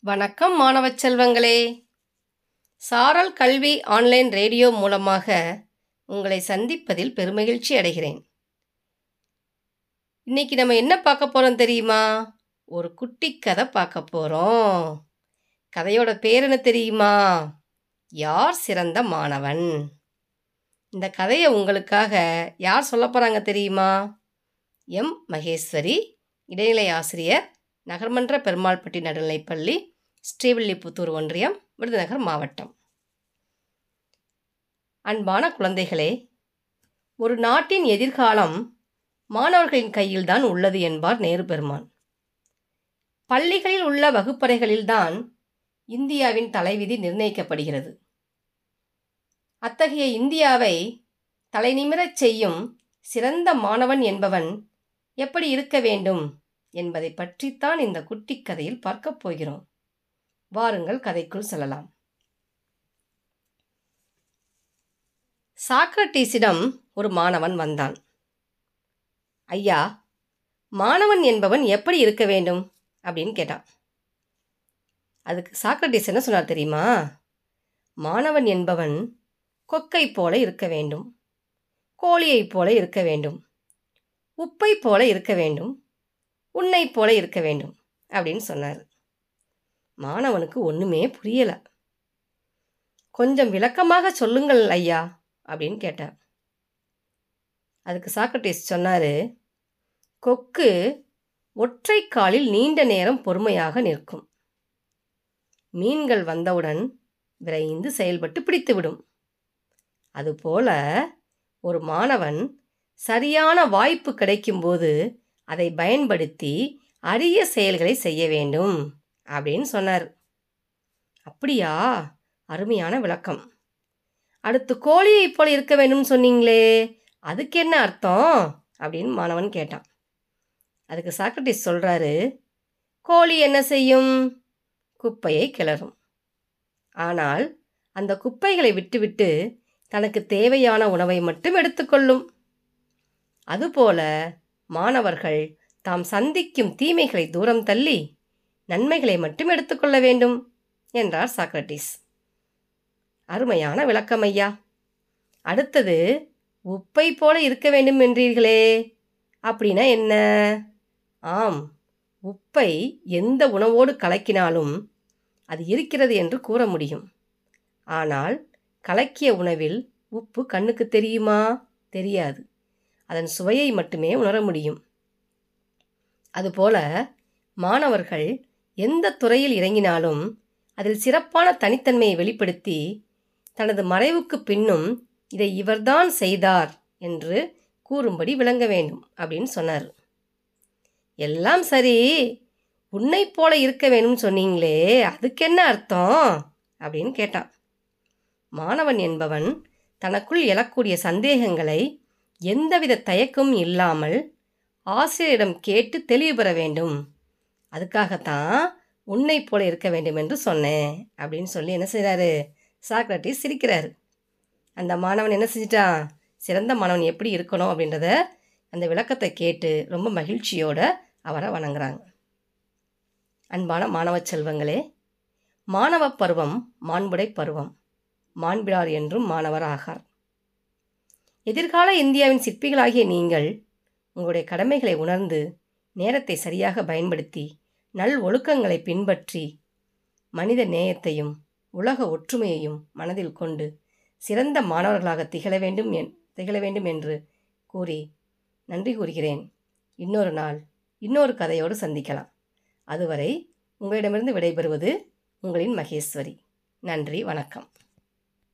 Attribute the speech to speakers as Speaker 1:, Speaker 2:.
Speaker 1: வணக்கம் மாணவச் செல்வங்களே. சாரல் கல்வி ஆன்லைன் ரேடியோ மூலமாக உங்களை சந்திப்பதில் பெருமகிழ்ச்சி அடைகிறேன். இன்றைக்கி நம்ம என்ன பார்க்க போகிறோம் தெரியுமா? ஒரு குட்டி கதை பார்க்க போகிறோம் கதையோட பேர் என்ன தெரியுமா? யார் சிறந்த மாணவன்? இந்த கதையை உங்களுக்காக யார் சொல்ல போகிறாங்க தெரியுமா? எம். மகேஸ்வரி இடைநிலை ஆசிரியர் நகர்மன்ற பெருமாள்பட்டி நடுநிலைப்பள்ளி ஸ்ரீவில்லிபுத்தூர் ஒன்றியம் விருதுநகர் மாவட்டம். அன்பான குழந்தைகளே ஒரு நாட்டின் எதிர்காலம் மாணவர்களின் கையில்தான் உள்ளது என்பார் நேரு பெருமான் பள்ளிகளில் உள்ள வகுப்பறைகளில்தான் இந்தியாவின் தலைவிதி நிர்ணயிக்கப்படுகிறது. அத்தகைய இந்தியாவை தலைநிமிரச் செய்யும் சிறந்த மாணவன் என்பவன் எப்படி இருக்க வேண்டும்? என்பதை பற்றித்தான் இந்த குட்டிக் கதையில் பார்க்கப் போகிறோம். வாருங்கள் கதைக்குள் செல்லலாம். சாக்ரட்டீஸிடம் ஒரு மாணவன் வந்தான். ஐயா மாணவன் என்பவன் எப்படி இருக்க வேண்டும்? அப்படின்னு கேட்டான். அதுக்கு சாக்ரட்டீஸ் என்ன சொன்னார் தெரியுமா? மாணவன் என்பவன் கொக்கை போல இருக்க வேண்டும் கோழியைப் போல இருக்க வேண்டும் உப்பை போல இருக்க வேண்டும் உன்னை போல இருக்க வேண்டும் அப்படின்னு சொன்னார். மாணவனுக்கு ஒன்றுமே புரியலை. கொஞ்சம் விளக்கமாக சொல்லுங்கள் ஐயா அப்படின்னு கேட்டார். அதுக்கு சாக்ரட்டிஸ் சொன்னார் கொக்கு ஒற்றை காலில் நீண்ட நேரம் பொறுமையாக நிற்கும். மீன்கள் வந்தவுடன் விரைந்து செயல்பட்டு பிடித்துவிடும் அதுபோல ஒரு மாணவன் சரியான வாய்ப்பு கிடைக்கும்போது அதை பயன்படுத்தி அரிய செயல்களை செய்ய வேண்டும் அப்படின்னு சொன்னார். அப்படியா? அருமையான விளக்கம். அடுத்து கோழியைப் போல இருக்க வேண்டும்னு சொன்னீங்களே அதுக்கு என்ன அர்த்தம்? அப்படின்னு மாணவன் கேட்டான். அதுக்கு சாக்ரட்டிஸ் சொல்கிறாரு கோழி என்ன செய்யும்? குப்பையை கிளறும். ஆனால் அந்த குப்பைகளை விட்டுவிட்டு தனக்கு தேவையான உணவை மட்டும் எடுத்துக்கொள்ளும் அதுபோல மாணவர்கள் தாம் சந்திக்கும் தீமைகளை தூரம் தள்ளி நன்மைகளை மட்டும் எடுத்துக்கொள்ள வேண்டும் என்றார் சாக்ரட்டிஸ் அருமையான விளக்கம் ஐயா. அடுத்தது உப்பை போல இருக்க வேண்டும் என்றீர்களே அப்படின்னா என்ன? ஆம் உப்பை எந்த உணவோடு கலக்கினாலும் அது இருக்கிறது என்று கூற முடியும். ஆனால் கலக்கிய உணவில் உப்பு கண்ணுக்கு தெரியுமா? தெரியாது. அதன் சுவையை மட்டுமே உணர முடியும். அதுபோல மாணவர்கள் எந்த துறையில் இறங்கினாலும் அதில் சிறப்பான தனித்தன்மையை வெளிப்படுத்தி தனது மறைவுக்கு பின்னும் இதை இவர்தான் செய்தார் என்று கூறும்படி விளங்க வேண்டும் அப்படின்னு சொன்னார். எல்லாம் சரி உன்னை போல இருக்க வேணும்னு சொன்னீங்களே அதுக்கு என்ன அர்த்தம்? அப்படின்னு கேட்டான். மாணவன் என்பவன் தனக்குள் எழக்கூடிய சந்தேகங்களை எந்தவித தயக்கமும் இல்லாமல் ஆசிரியரிடம் கேட்டு தெளிவு பெற வேண்டும். அதுக்காகத்தான் உன்னை போல இருக்க வேண்டும் என்று சொன்னேன் அப்படின்னு சொல்லி என்ன செய்கிறாரு சாக்ரட்டிஸ் சிரிக்கிறார். அந்த மாணவன் என்ன செஞ்சிட்டான் சிறந்த மாணவன் எப்படி இருக்கணும் அப்படின்றத அந்த விளக்கத்தை கேட்டு ரொம்ப மகிழ்ச்சியோடு அவரை வணங்குறாங்க. அன்பான மாணவ செல்வங்களே மாணவ பருவம் மாண்புடை பருவம். மாண்பிடார் என்றும் மாணவர் ஆகார். எதிர்கால இந்தியாவின் சிற்பிகளாகிய நீங்கள் உங்களுடைய கடமைகளை உணர்ந்து நேரத்தை சரியாக பயன்படுத்தி நல் ஒழுக்கங்களை பின்பற்றி மனித நேயத்தையும் உலக ஒற்றுமையையும் மனதில் கொண்டு சிறந்த மாணவர்களாக திகழ வேண்டும் என் திகழ வேண்டும் என்று கூறி நன்றி கூறுகிறேன். இன்னொரு நாள் இன்னொரு கதையோடு சந்திக்கலாம். அதுவரை உங்களிடமிருந்து விடைபெறுவது உங்களின் மகேஸ்வரி. நன்றி வணக்கம்.